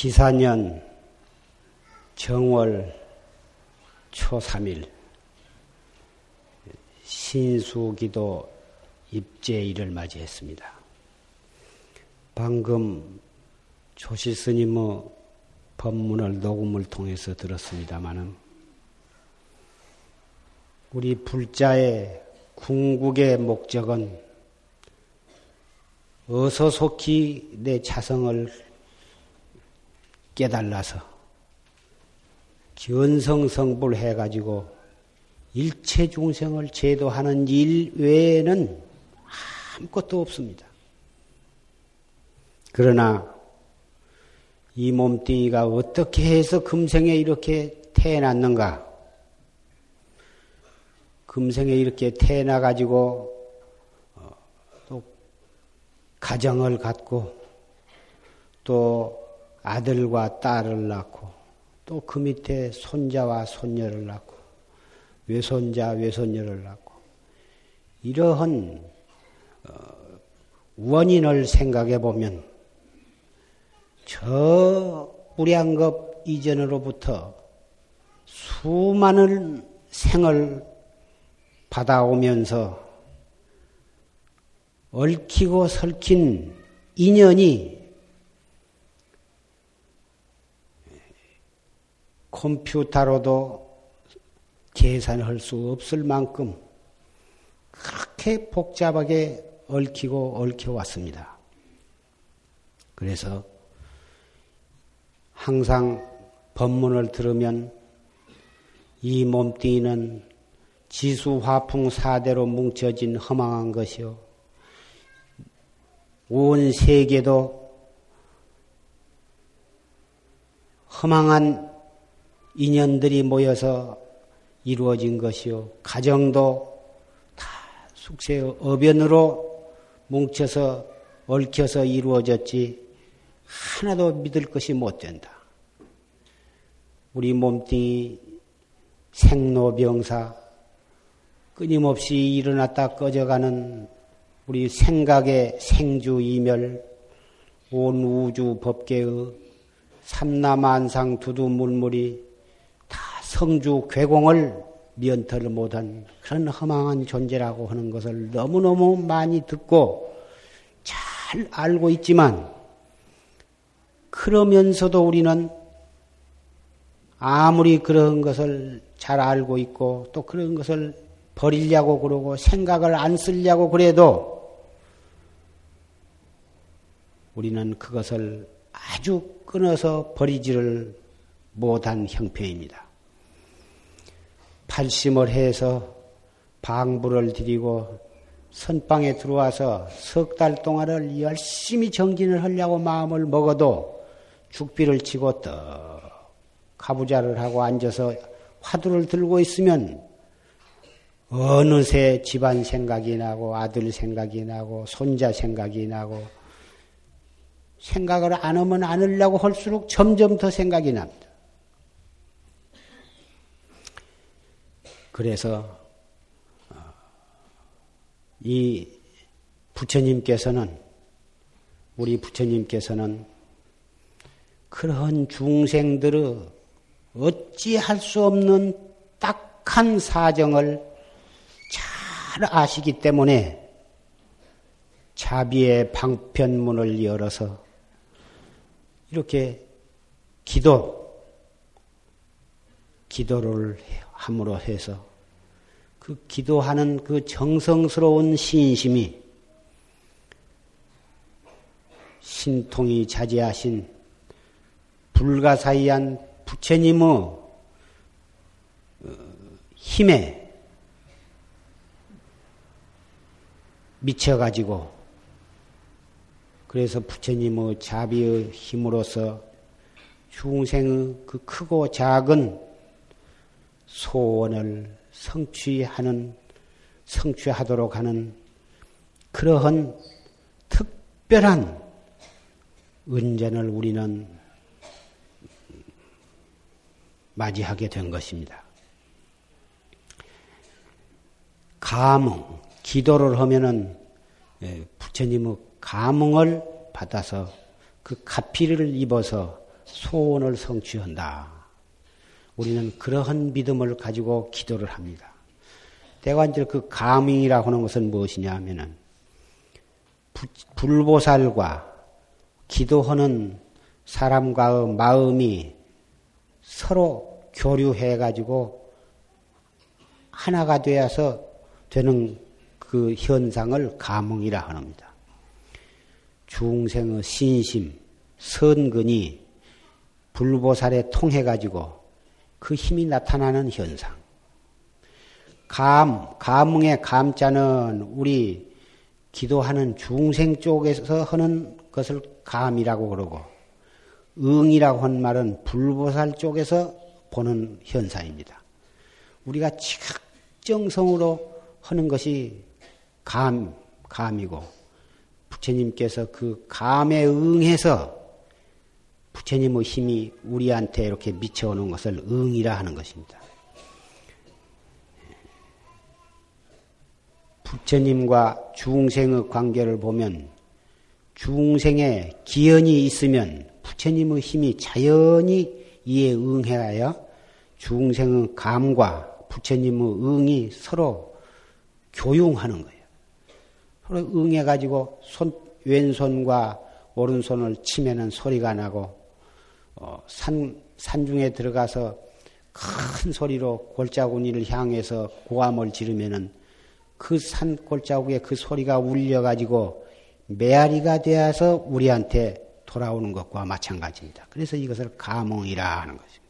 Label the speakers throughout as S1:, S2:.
S1: 기사년 정월 초3일 신수기도 입제일을 맞이했습니다. 방금 조실 스님의 법문을 녹음을 통해서 들었습니다마는 우리 불자의 궁극의 목적은 어서 속히 내 자성을 깨달아서 견성성불 해가지고 일체 중생을 제도하는 일 외에는 아무것도 없습니다. 그러나 이 몸뚱이가 어떻게 해서 금생에 이렇게 태어났는가? 금생에 이렇게 태어나가지고 어, 또 가정을 갖고 또 아들과 딸을 낳고 또 그 밑에 손자와 손녀를 낳고 외손자 외손녀를 낳고 이러한 어, 원인을 생각해 보면 저 우량급 이전으로부터 수많은 생을 받아오면서 얽히고 설킨 인연이 컴퓨터로도 계산할 수 없을 만큼 그렇게 복잡하게 얽히고 얽혀왔습니다. 그래서 항상 법문을 들으면 이 몸뚱이는 지수 화풍 사대로 뭉쳐진 허망한 것이요. 온 세계도 허망한 인연들이 모여서 이루어진 것이요. 가정도 다 숙세의 어변으로 뭉쳐서 얽혀서 이루어졌지 하나도 믿을 것이 못 된다. 우리 몸뚱이 생로병사 끊임없이 일어났다 꺼져가는 우리 생각의 생주이멸 온 우주 법계의 삼라만상 두두물물이 다 성주 괴공을 면터를 못한 그런 허망한 존재라고 하는 것을 너무너무 많이 듣고 잘 알고 있지만 그러면서도 우리는 아무리 그런 것을 잘 알고 있고 또 그런 것을 버리려고 그러고 생각을 안 쓰려고 그래도 우리는 그것을 아주 끊어서 버리지를 못한 형편입니다. 팔심을 해서 방부를 드리고 선방에 들어와서 석 달 동안을 열심히 정진을 하려고 마음을 먹어도 죽비를 치고 떡 가부좌를 하고 앉아서 화두를 들고 있으면 어느새 집안 생각이 나고 아들 생각이 나고 손자 생각이 나고 생각을 안 하면 안 하려고 할수록 점점 더 생각이 납니다. 그래서 어, 이 부처님께서는 우리 부처님께서는 그런 중생들의 어찌할 수 없는 딱한 사정을 잘 아시기 때문에 자비의 방편문을 열어서 이렇게 기도, 기도를 함으로 해서 그 기도하는 그 정성스러운 신심이 신통이 자제하신 불가사의한 부처님의 어, 힘에 미쳐가지고 그래서 부처님의 자비의 힘으로서 중생의 그 크고 작은 소원을 성취하는 성취하도록 하는 그러한 특별한 은전을 우리는 맞이하게 된 것입니다. 감흥, 기도를 하면은 예, 부처님의 감흥을 받아서 그 가피를 입어서 소원을 성취한다. 우리는 그러한 믿음을 가지고 기도를 합니다. 대관절 그 가밍이라고 하는 것은 무엇이냐 하면은 불보살과 기도하는 사람과의 마음이 서로 교류해 가지고 하나가 되어서 되는 그 현상을 가몽이라 합니다. 중생의 신심, 선근이 불보살에 통해 가지고 그 힘이 나타나는 현상. 감, 감흥의 감자는 우리 기도하는 중생 쪽에서 하는 것을 감이라고 그러고, 응이라고 한 말은 불보살 쪽에서 보는 현상입니다. 우리가 지극정성으로 하는 것이 감, 감이고, 부처님께서 그 감에 응해서 부처님의 힘이 우리한테 이렇게 미쳐오는 것을 응이라 하는 것입니다. 부처님과 중생의 관계를 보면 중생의 기연이 있으면 부처님의 힘이 자연히 이에 응해하여 중생의 감과 부처님의 응이 서로 교용하는 거예요. 서로 응해가지고 손, 왼손과 오른손을 치면은 소리가 나고 어, 산, 산중에 들어가서 큰 소리로 골짜구니를 향해서 고함을 지르면은 그 산 골짜구에 그 소리가 울려가지고 메아리가 되어서 우리한테 돌아오는 것과 마찬가지입니다. 그래서 이것을 가몽이라 하는 것입니다.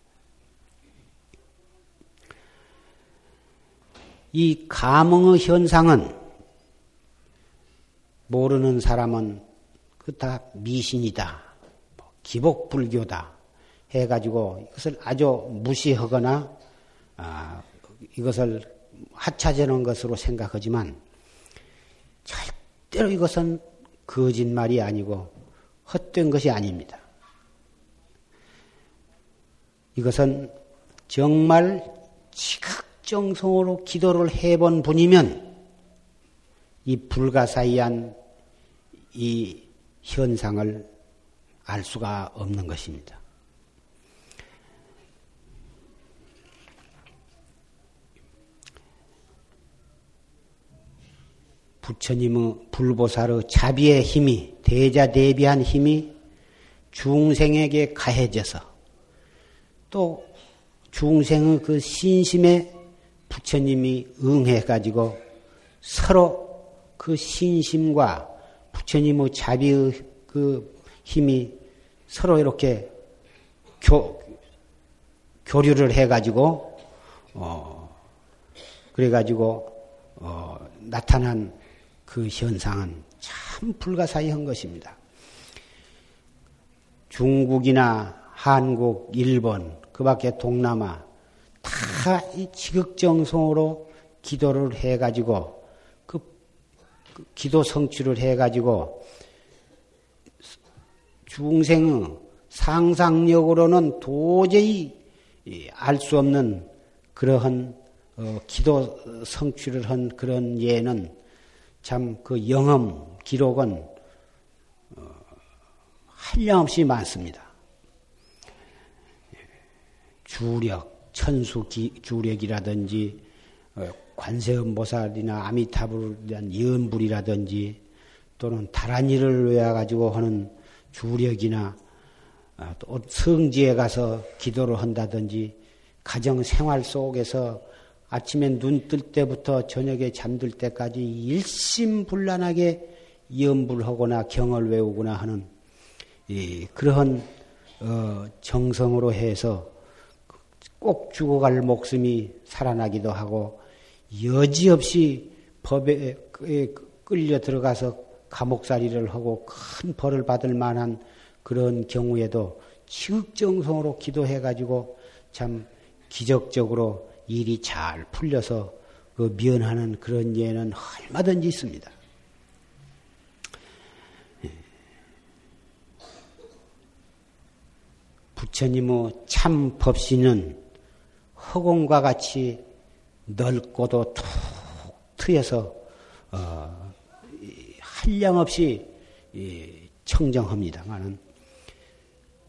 S1: 이 가몽의 현상은 모르는 사람은 그 다 미신이다. 뭐 기복불교다. 해가지고 이것을 아주 무시하거나 아, 이것을 하찮은 것으로 생각하지만 절대로 이것은 거짓말이 아니고 헛된 것이 아닙니다. 이것은 정말 지극정성으로 기도를 해본 분이면 이 불가사의한 이 현상을 알 수가 없는 것입니다. 부처님의 불보살의 자비의 힘이 대자 대비한 힘이 중생에게 가해져서 또 중생의 그 신심에 부처님이 응해 가지고 서로 그 신심과 부처님의 자비의 그 힘이 서로 이렇게 교, 교류를 해 가지고 어 그래 가지고 어 나타난 그 현상은 참 불가사의한 것입니다. 중국이나 한국, 일본, 그 밖에 동남아 다 이 지극정성으로 기도를 해가지고 그, 그 기도 성취를 해가지고 중생의 상상력으로는 도저히 알 수 없는 그러한 어, 기도 성취를 한 그런 예는 참 그 영험 기록은 어, 한량없이 많습니다. 주력, 천수 기, 주력이라든지 어, 관세음보살이나 아미타불에 대한 연불이라든지 또는 다란이를 외워 가지고 하는 주력이나 어, 또 성지에 가서 기도를 한다든지 가정 생활 속에서 아침에 눈 뜰 때부터 저녁에 잠들 때까지 일심불란하게 염불하거나 경을 외우거나 하는 그러한 어, 정성으로 해서 꼭 죽어갈 목숨이 살아나기도 하고 여지없이 법에 끌려 들어가서 감옥살이를 하고 큰 벌을 받을 만한 그런 경우에도 지극정성으로 기도해 가지고 참 기적적으로 일이 잘 풀려서 그 면하는 그런 예는 얼마든지 있습니다. 예. 부처님의 참 법신은 허공과 같이 넓고도 툭 트여서 어, 한량 없이 청정합니다만은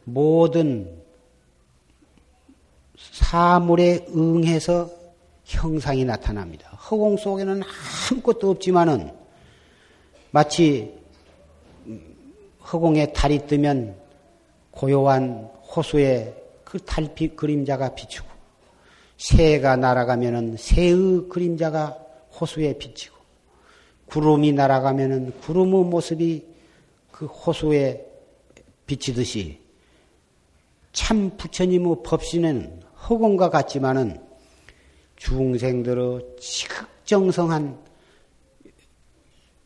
S1: 모든 사물에 응해서 형상이 나타납니다. 허공 속에는 아무것도 없지만은 마치 허공에 달이 뜨면 고요한 호수에 그 달빛 그림자가 비추고 새가 날아가면은 새의 그림자가 호수에 비치고 구름이 날아가면은 구름의 모습이 그 호수에 비치듯이 참 부처님의 법신은 허공과 같지만은 중생들의 지극정성한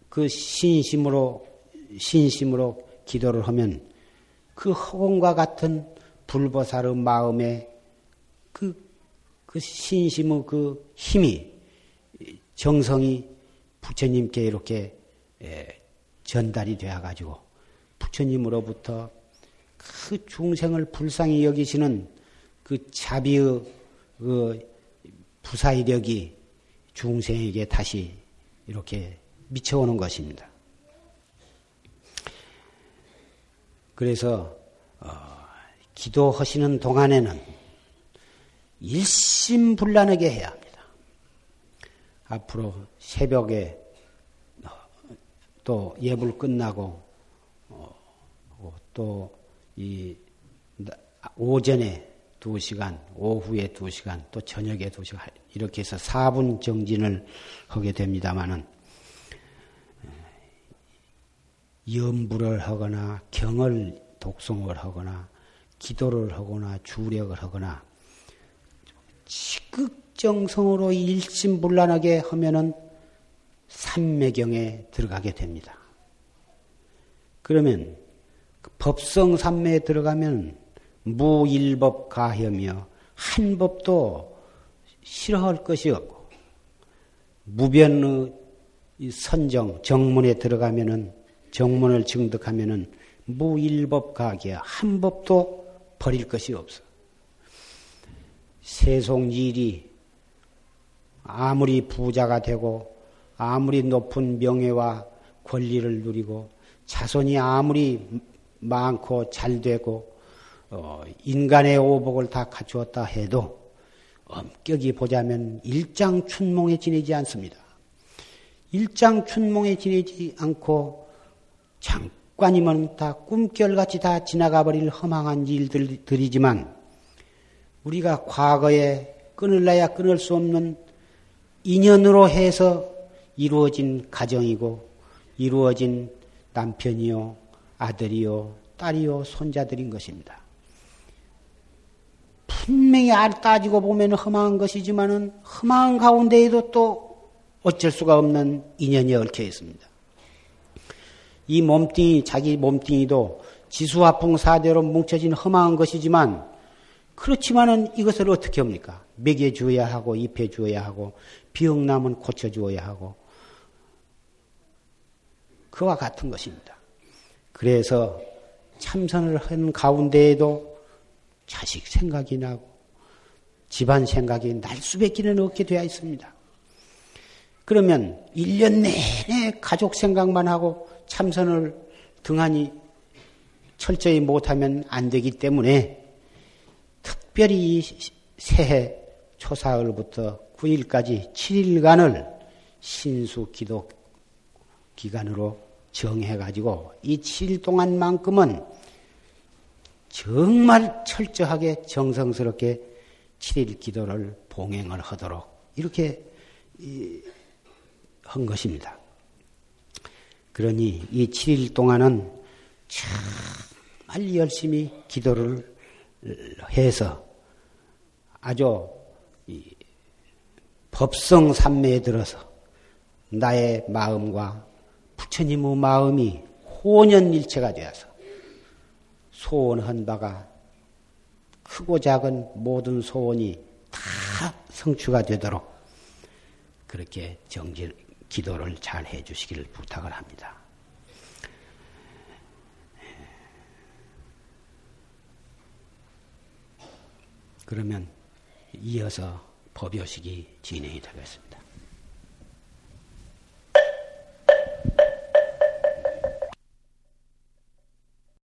S1: 그 신심으로 신심으로 기도를 하면 그 허공과 같은 불보살의 마음에 그, 그 신심의 그 힘이 정성이 부처님께 이렇게 전달이 되어 가지고 부처님으로부터 그 중생을 불쌍히 여기시는 그 자비의 그 부사이력이 중생에게 다시 이렇게 미쳐오는 것입니다. 그래서 어, 기도하시는 동안에는 일심불란하게 해야 합니다. 앞으로 새벽에 어, 또 예불 끝나고 어, 또이 오전에 두 시간, 오후에 두 시간, 또 저녁에 두 시간 이렇게 해서 4분 정진을 하게 됩니다마는 염불을 하거나 경을 독송을 하거나 기도를 하거나 주력을 하거나 지극정성으로 일심불란하게 하면은 삼매경에 들어가게 됩니다. 그러면 그 법성 삼매에 들어가면 무일법 가혐이여 한 법도 싫어할 것이 없고 무변의 선정 정문에 들어가면은 정문을 증득하면은 무일법 가기야 한 법도 버릴 것이 없어. 세속 일이 아무리 부자가 되고 아무리 높은 명예와 권리를 누리고 자손이 아무리 많고 잘 되고 어, 인간의 오복을 다 갖추었다 해도 엄격히 보자면 일장춘몽에 지내지 않습니다. 일장춘몽에 지내지 않고 잠깐이면 다 꿈결같이 다 지나가 버릴 허망한 일들이지만 우리가 과거에 끊을래야 끊을 수 없는 인연으로 해서 이루어진 가정이고 이루어진 남편이요 아들이요 딸이요 손자들인 것입니다. 분명히 따지고 보면 험한 것이지만은 험한 가운데에도 또 어쩔 수가 없는 인연이 얽혀 있습니다. 이 몸뚱이, 자기 몸뚱이도 지수화풍 사대로 뭉쳐진 험한 것이지만 그렇지만은 이것을 어떻게 합니까? 먹여주어야 하고, 입혀주어야 하고, 병나면 고쳐주어야 하고, 그와 같은 것입니다. 그래서 참선을 한 가운데에도 자식 생각이 나고 집안 생각이 날 수밖에는 없게 되어 있습니다. 그러면 1년 내내 가족 생각만 하고 참선을 등한히 철저히 못하면 안 되기 때문에 특별히 새해 초사흘부터 9일까지 7일간을 신수 기도 기간으로 정해가지고 이 7일 동안만큼은 정말 철저하게 정성스럽게 7일 기도를 봉행을 하도록 이렇게 한 것입니다. 그러니 이 7일 동안은 정말 열심히 기도를 해서 아주 법성 삼매에 들어서 나의 마음과 부처님의 마음이 혼연일체가 되어서 소원한 바가 크고 작은 모든 소원이 다 성취가 되도록 그렇게 정질, 기도를 잘 해주시기를 부탁을 합니다. 그러면 이어서 법요식이 진행이 되겠습니다.